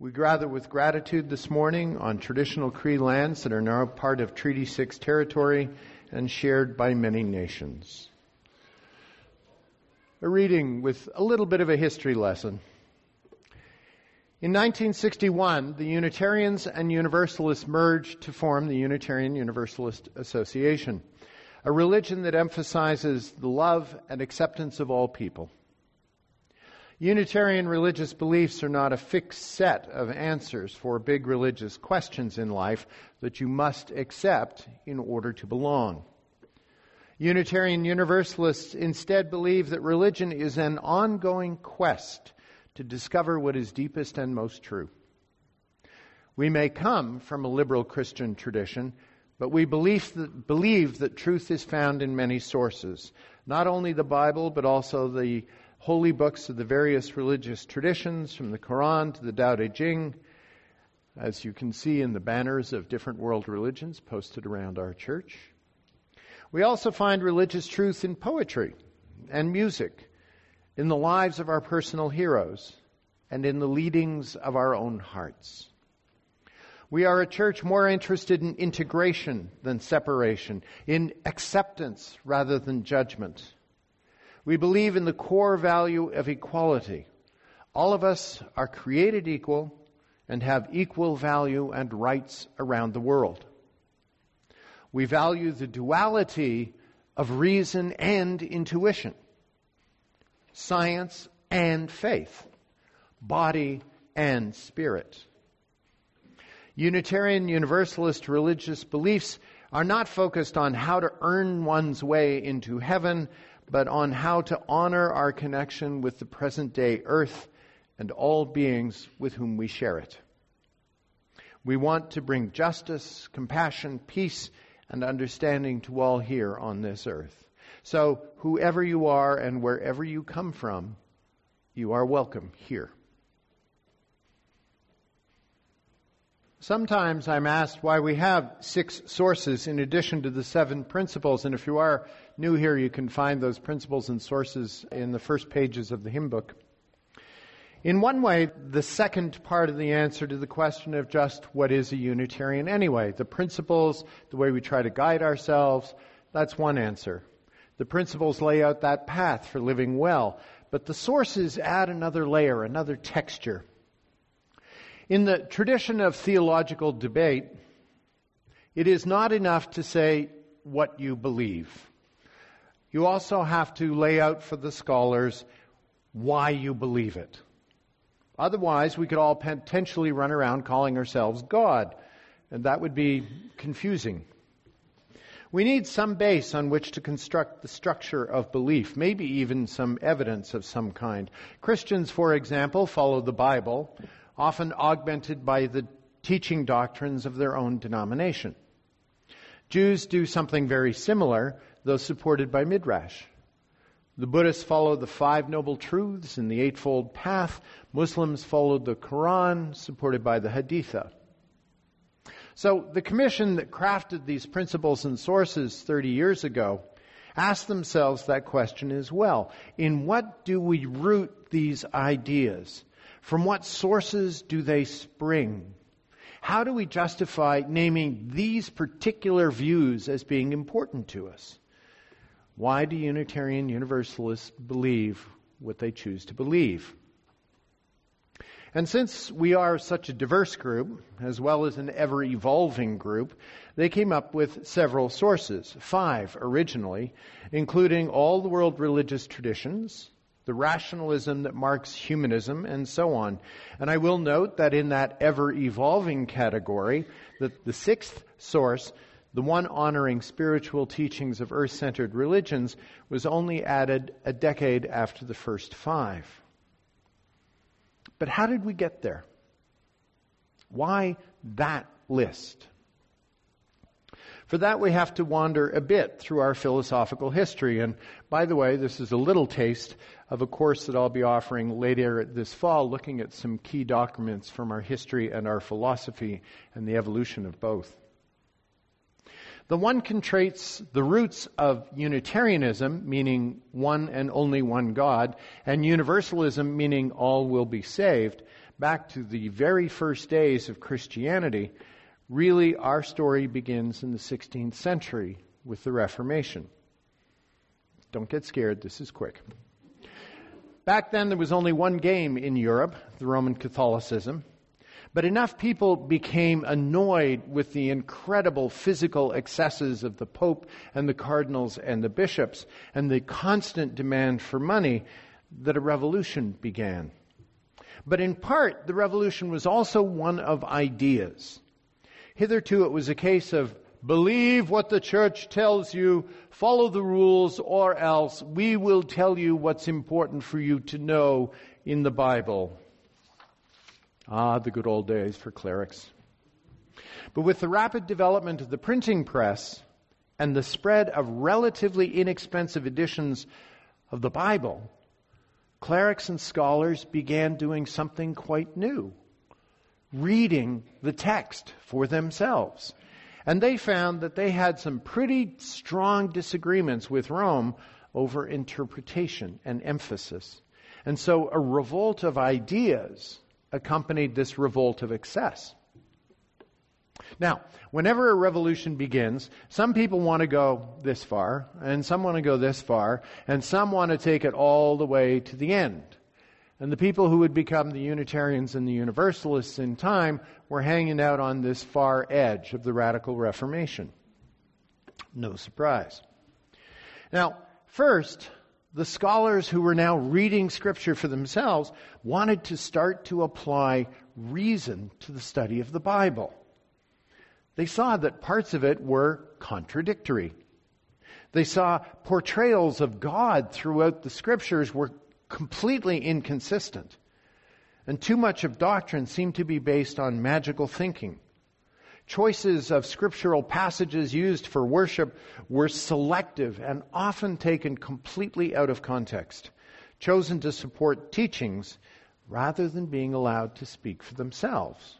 We gather with gratitude this morning on traditional Cree lands that are now part of Treaty 6 territory and shared by many nations. A reading with a little bit of a history lesson. In 1961, the Unitarians and Universalists merged to form the Unitarian Universalist Association, a religion that emphasizes the love and acceptance of all people. Unitarian religious beliefs are not a fixed set of answers for big religious questions in life that you must accept in order to belong. Unitarian Universalists instead believe that religion is an ongoing quest to discover what is deepest and most true. We may come from a liberal Christian tradition, but we believe that, believe that truth is found in many sources, not only the Bible, but also the holy books of the various religious traditions, from the Quran to the Tao Te Ching, as you can see in the banners of different world religions posted around our church. We also find religious truth in poetry and music, in the lives of our personal heroes, and in the leadings of our own hearts. We are a church more interested in integration than separation, in acceptance rather than judgment. We believe in the core value of equality. All of us are created equal and have equal value and rights around the world. We value the duality of reason and intuition, science and faith, body and spirit. Unitarian Universalist religious beliefs are not focused on how to earn one's way into heaven, but on how to honor our connection with the present day earth and all beings with whom we share it. We want to bring justice, compassion, peace, and understanding to all here on this earth. So, whoever you are and wherever you come from, you are welcome here. Sometimes I'm asked why we have six sources in addition to the seven principles, and if you are new here, you can find those principles and sources in the first pages of the hymn book. In one way, the second part of the answer to the question of just what is a Unitarian anyway, the principles, the way we try to guide ourselves, that's one answer. The principles lay out that path for living well, but the sources add another layer, another texture. In the tradition of theological debate, it is not enough to say what you believe. You also have to lay out for the scholars why you believe it. Otherwise, we could all potentially run around calling ourselves God, and that would be confusing. We need some base on which to construct the structure of belief, maybe even some evidence of some kind. Christians, for example, follow the Bible, often augmented by the teaching doctrines of their own denomination. Jews do something very similar, though supported by Midrash. The Buddhists followed the Five Noble Truths and the Eightfold Path. Muslims followed the Quran, supported by the Haditha. So the commission that crafted these principles and sources 30 years ago asked themselves that question as well. In what do we root these ideas? From what sources do they spring? How do we justify naming these particular views as being important to us? Why do Unitarian Universalists believe what they choose to believe? And since we are such a diverse group, as well as an ever evolving group, they came up with several sources, five originally, including all the world religious traditions, the rationalism that marks humanism, and so on. And I will note that in that ever evolving category, that the sixth source, the one honoring spiritual teachings of earth centered religions, was only added a decade after the first five. But how did we get there? Why that list? For that, we have to wander a bit through our philosophical history. And by the way, this is a little taste of a course that I'll be offering later this fall, looking at some key documents from our history and our philosophy and the evolution of both. The one can trace the roots of Unitarianism, meaning one and only one God, and Universalism, meaning all will be saved, back to the very first days of Christianity, really our story begins in the 16th century with the Reformation. Don't get scared, this is quick. Back then, there was only one game in Europe, the Roman Catholicism. But enough people became annoyed with the incredible physical excesses of the Pope and the cardinals and the bishops and the constant demand for money that a revolution began. But in part, the revolution was also one of ideas. Hitherto, it was a case of Believe what the church tells you, follow the rules, or else we will tell you what's important for you to know in the Bible. Ah, the good old days for clerics. But with the rapid development of the printing press and the spread of relatively inexpensive editions of the Bible, clerics and scholars began doing something quite new reading the text for themselves. And they found that they had some pretty strong disagreements with Rome over interpretation and emphasis. And so a revolt of ideas accompanied this revolt of excess. Now, whenever a revolution begins, some people want to go this far, and some want to go this far, and some want to take it all the way to the end. And the people who would become the Unitarians and the Universalists in time were hanging out on this far edge of the radical Reformation. No surprise. Now, first, the scholars who were now reading Scripture for themselves wanted to start to apply reason to the study of the Bible. They saw that parts of it were contradictory. They saw portrayals of God throughout the Scriptures were completely inconsistent. And too much of doctrine seemed to be based on magical thinking. Choices of scriptural passages used for worship were selective and often taken completely out of context, chosen to support teachings rather than being allowed to speak for themselves.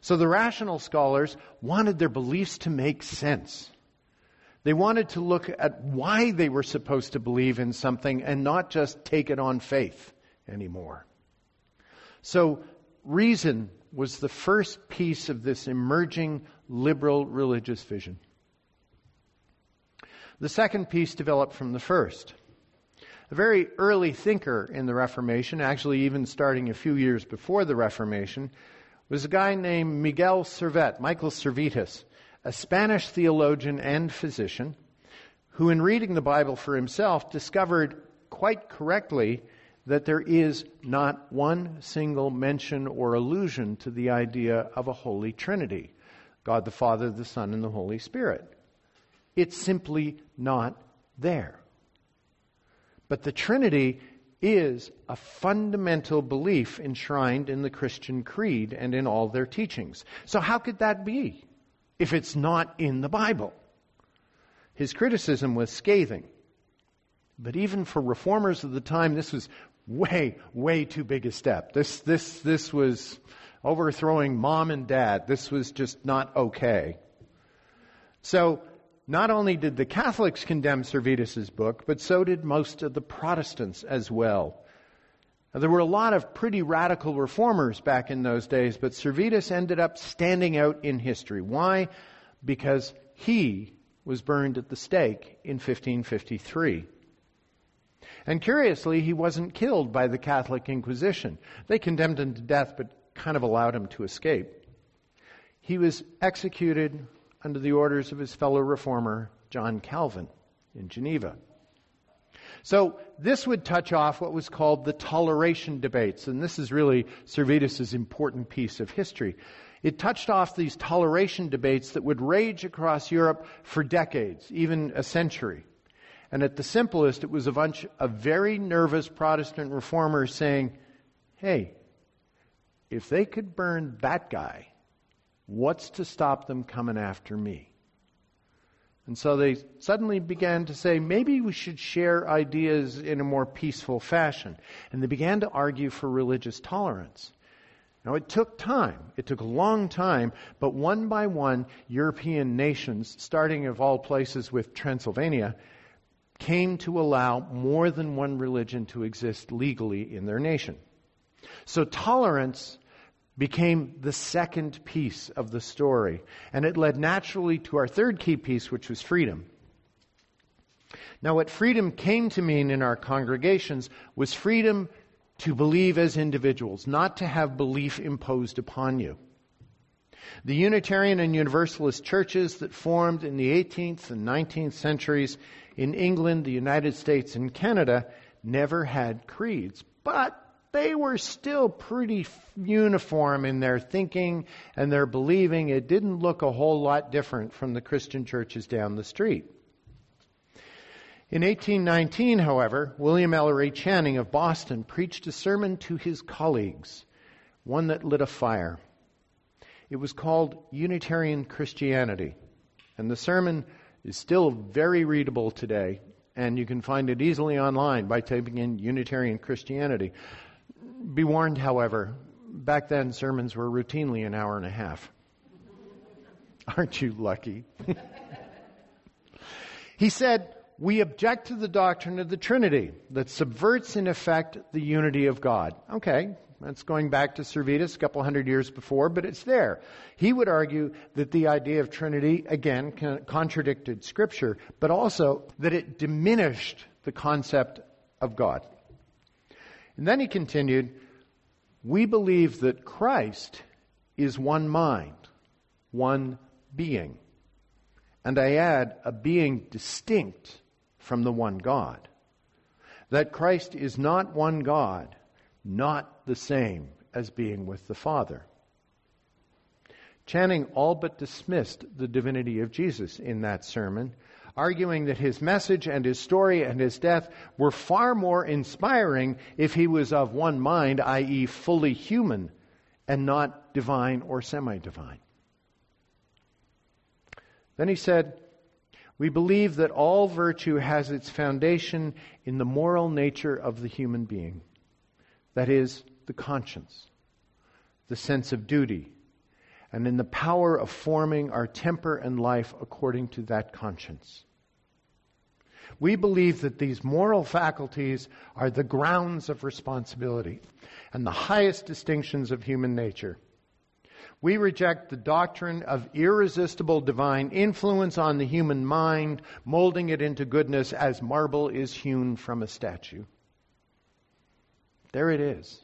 So the rational scholars wanted their beliefs to make sense. They wanted to look at why they were supposed to believe in something and not just take it on faith anymore. So, reason was the first piece of this emerging liberal religious vision. The second piece developed from the first. A very early thinker in the Reformation, actually even starting a few years before the Reformation, was a guy named Miguel Servet, Michael Servetus a Spanish theologian and physician who, in reading the Bible for himself, discovered quite correctly that there is not one single mention or allusion to the idea of a Holy Trinity God the Father, the Son, and the Holy Spirit. It's simply not there. But the Trinity is a fundamental belief enshrined in the Christian creed and in all their teachings. So, how could that be? if it's not in the Bible. His criticism was scathing. But even for reformers of the time, this was way, way too big a step. This, this, this was overthrowing mom and dad. This was just not okay. So, not only did the Catholics condemn Servetus's book, but so did most of the Protestants as well. Now, there were a lot of pretty radical reformers back in those days, but Servetus ended up standing out in history. Why? Because he was burned at the stake in 1553. And curiously, he wasn't killed by the Catholic Inquisition. They condemned him to death, but kind of allowed him to escape. He was executed under the orders of his fellow reformer, John Calvin, in Geneva. So this would touch off what was called the toleration debates, and this is really Servetus's important piece of history. It touched off these toleration debates that would rage across Europe for decades, even a century. And at the simplest, it was a bunch of very nervous Protestant reformers saying, hey, if they could burn that guy, what's to stop them coming after me? And so they suddenly began to say, maybe we should share ideas in a more peaceful fashion. And they began to argue for religious tolerance. Now, it took time. It took a long time, but one by one, European nations, starting of all places with Transylvania, came to allow more than one religion to exist legally in their nation. So tolerance became the second piece of the story, and it led naturally to our third key piece, which was freedom. Now, what freedom came to mean in our congregations was freedom to believe as individuals, not to have belief imposed upon you. The Unitarian and Universalist churches that formed in the 18th and 19th centuries in England, the United States, and Canada never had creeds, but they were still pretty uniform in their thinking and their believing. It didn't look a whole lot different from the Christian churches down the street. In 1819, however, William Ellery Channing of Boston preached a sermon to his colleagues, one that lit a fire. It was called Unitarian Christianity, and the sermon is still very readable today, and you can find it easily online by typing in Unitarian Christianity. Be warned, however, back then sermons were routinely an hour and a half. Aren't you lucky? he said, we object to the doctrine of the Trinity that subverts, in effect, the unity of God. Okay, that's going back to Servetus a couple hundred years before, but it's there. He would argue that the idea of Trinity, again, contradicted Scripture, but also that it diminished the concept of God. And then he continued, We believe that Christ is one mind, one being. And I add, a being distinct from the one God. That Christ is not one God, not the same as being with the Father. Channing all but dismissed the divinity of Jesus in that sermon, arguing that his message and his story and his death were far more inspiring if he was of one mind, i.e., fully human, and not divine or semi divine. Then he said, we believe that all virtue has its foundation in the moral nature of the human being. That is, the conscience, the sense of duty, and in the power of forming our temper and life according to that conscience. We believe that these moral faculties are the grounds of responsibility and the highest distinctions of human nature. We reject the doctrine of irresistible divine influence on the human mind, molding it into goodness as marble is hewn from a statue. There it is.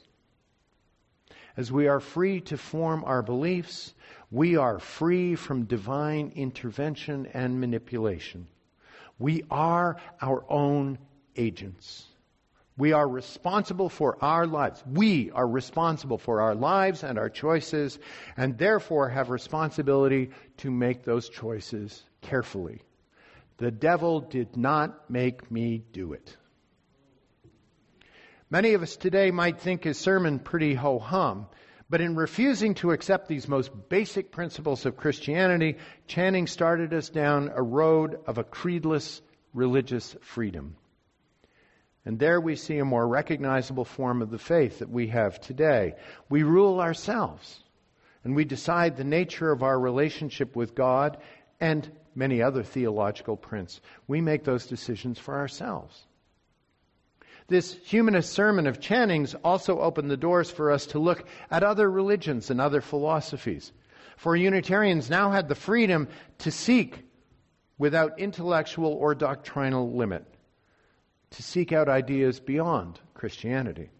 As we are free to form our beliefs, we are free from divine intervention and manipulation. We are our own agents. We are responsible for our lives. We are responsible for our lives and our choices, and therefore have responsibility to make those choices carefully. The devil did not make me do it. Many of us today might think his sermon pretty ho hum, but in refusing to accept these most basic principles of Christianity, Channing started us down a road of a creedless religious freedom. And there we see a more recognizable form of the faith that we have today. We rule ourselves, and we decide the nature of our relationship with God and many other theological prints. We make those decisions for ourselves. This humanist sermon of Channing's also opened the doors for us to look at other religions and other philosophies. For Unitarians now had the freedom to seek without intellectual or doctrinal limit to seek out ideas beyond Christianity.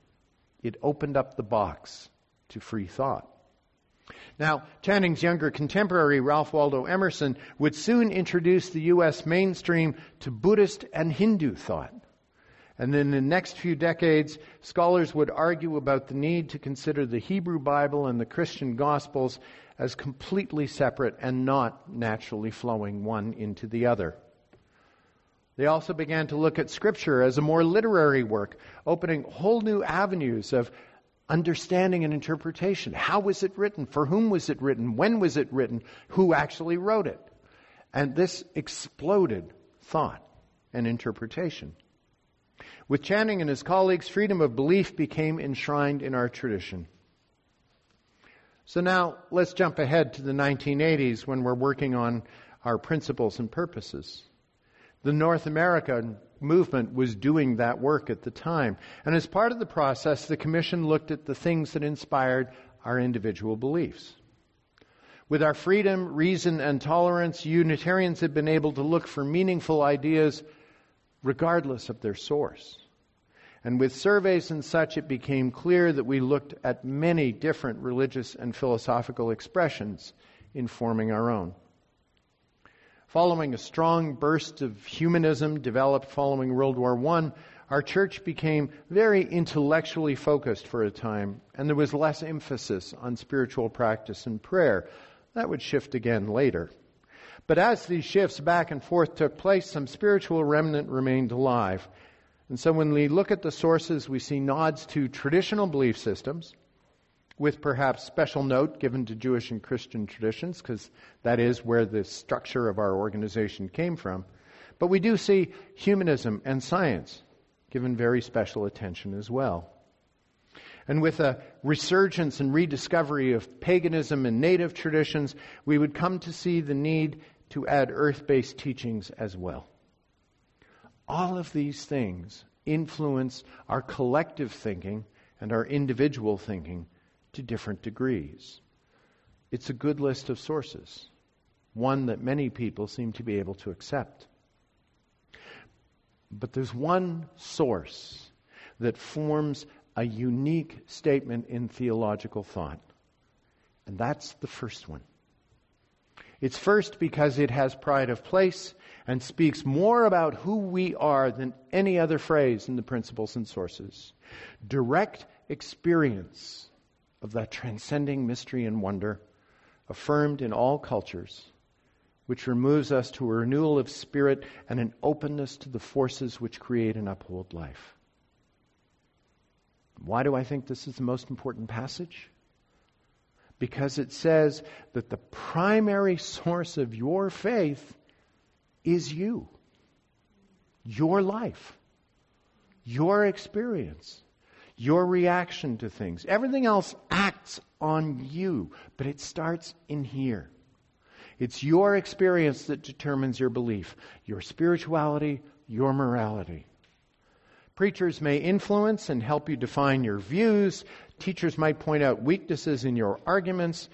It opened up the box to free thought. Now, Channing's younger contemporary, Ralph Waldo Emerson, would soon introduce the U.S. mainstream to Buddhist and Hindu thought. And then, in the next few decades, scholars would argue about the need to consider the Hebrew Bible and the Christian Gospels as completely separate and not naturally flowing one into the other. They also began to look at Scripture as a more literary work, opening whole new avenues of understanding and interpretation. How was it written? For whom was it written? When was it written? Who actually wrote it? And this exploded thought and interpretation. With Channing and his colleagues, freedom of belief became enshrined in our tradition. So now let's jump ahead to the 1980s when we're working on our principles and purposes. The North American movement was doing that work at the time. And as part of the process, the Commission looked at the things that inspired our individual beliefs. With our freedom, reason, and tolerance, Unitarians have been able to look for meaningful ideas regardless of their source. And with surveys and such, it became clear that we looked at many different religious and philosophical expressions in forming our own. Following a strong burst of humanism developed following World War I, our church became very intellectually focused for a time, and there was less emphasis on spiritual practice and prayer. That would shift again later. But as these shifts back and forth took place, some spiritual remnant remained alive. And so when we look at the sources, we see nods to traditional belief systems, with perhaps special note given to Jewish and Christian traditions, because that is where the structure of our organization came from. But we do see humanism and science given very special attention as well. And with a resurgence and rediscovery of paganism and native traditions, we would come to see the need to add earth based teachings as well. All of these things influence our collective thinking and our individual thinking to different degrees. It's a good list of sources, one that many people seem to be able to accept. But there's one source that forms a unique statement in theological thought, and that's the first one. It's first because it has pride of place and speaks more about who we are than any other phrase in the principles and sources. Direct experience of that transcending mystery and wonder, affirmed in all cultures, which removes us to a renewal of spirit and an openness to the forces which create and uphold life. Why do I think this is the most important passage? Because it says that the primary source of your faith is you, your life, your experience your reaction to things. Everything else acts on you, but it starts in here. It's your experience that determines your belief, your spirituality, your morality. Preachers may influence and help you define your views. Teachers might point out weaknesses in your arguments.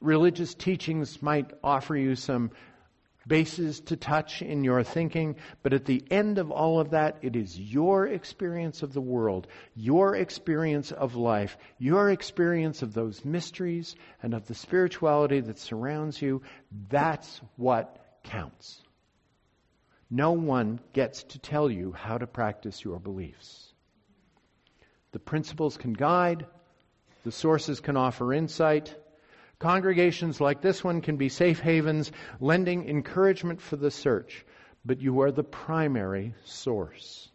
Religious teachings might offer you some bases to touch in your thinking, but at the end of all of that, it is your experience of the world, your experience of life, your experience of those mysteries and of the spirituality that surrounds you. That's what counts. No one gets to tell you how to practice your beliefs. The principles can guide, the sources can offer insight, Congregations like this one can be safe havens, lending encouragement for the search, but you are the primary source.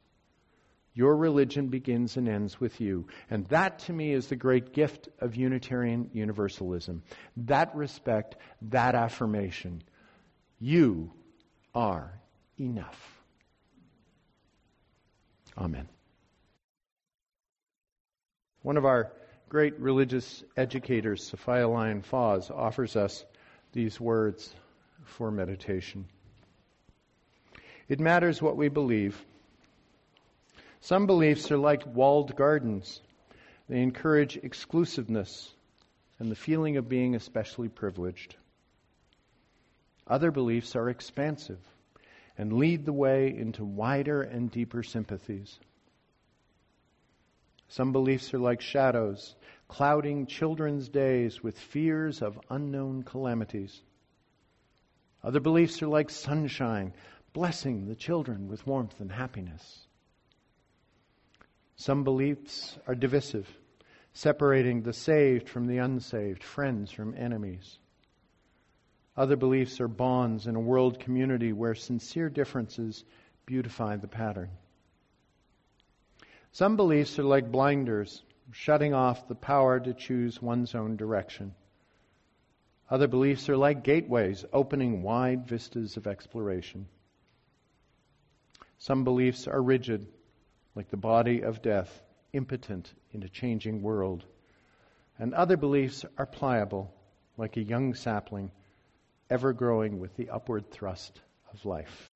Your religion begins and ends with you. And that to me is the great gift of Unitarian Universalism. That respect, that affirmation. You are enough. Amen. One of our great religious educator, Sophia Lyon Fahs, offers us these words for meditation. It matters what we believe. Some beliefs are like walled gardens. They encourage exclusiveness and the feeling of being especially privileged. Other beliefs are expansive and lead the way into wider and deeper sympathies. Some beliefs are like shadows, clouding children's days with fears of unknown calamities. Other beliefs are like sunshine, blessing the children with warmth and happiness. Some beliefs are divisive, separating the saved from the unsaved, friends from enemies. Other beliefs are bonds in a world community where sincere differences beautify the pattern. Some beliefs are like blinders, shutting off the power to choose one's own direction. Other beliefs are like gateways, opening wide vistas of exploration. Some beliefs are rigid, like the body of death, impotent in a changing world. And other beliefs are pliable, like a young sapling, ever growing with the upward thrust of life.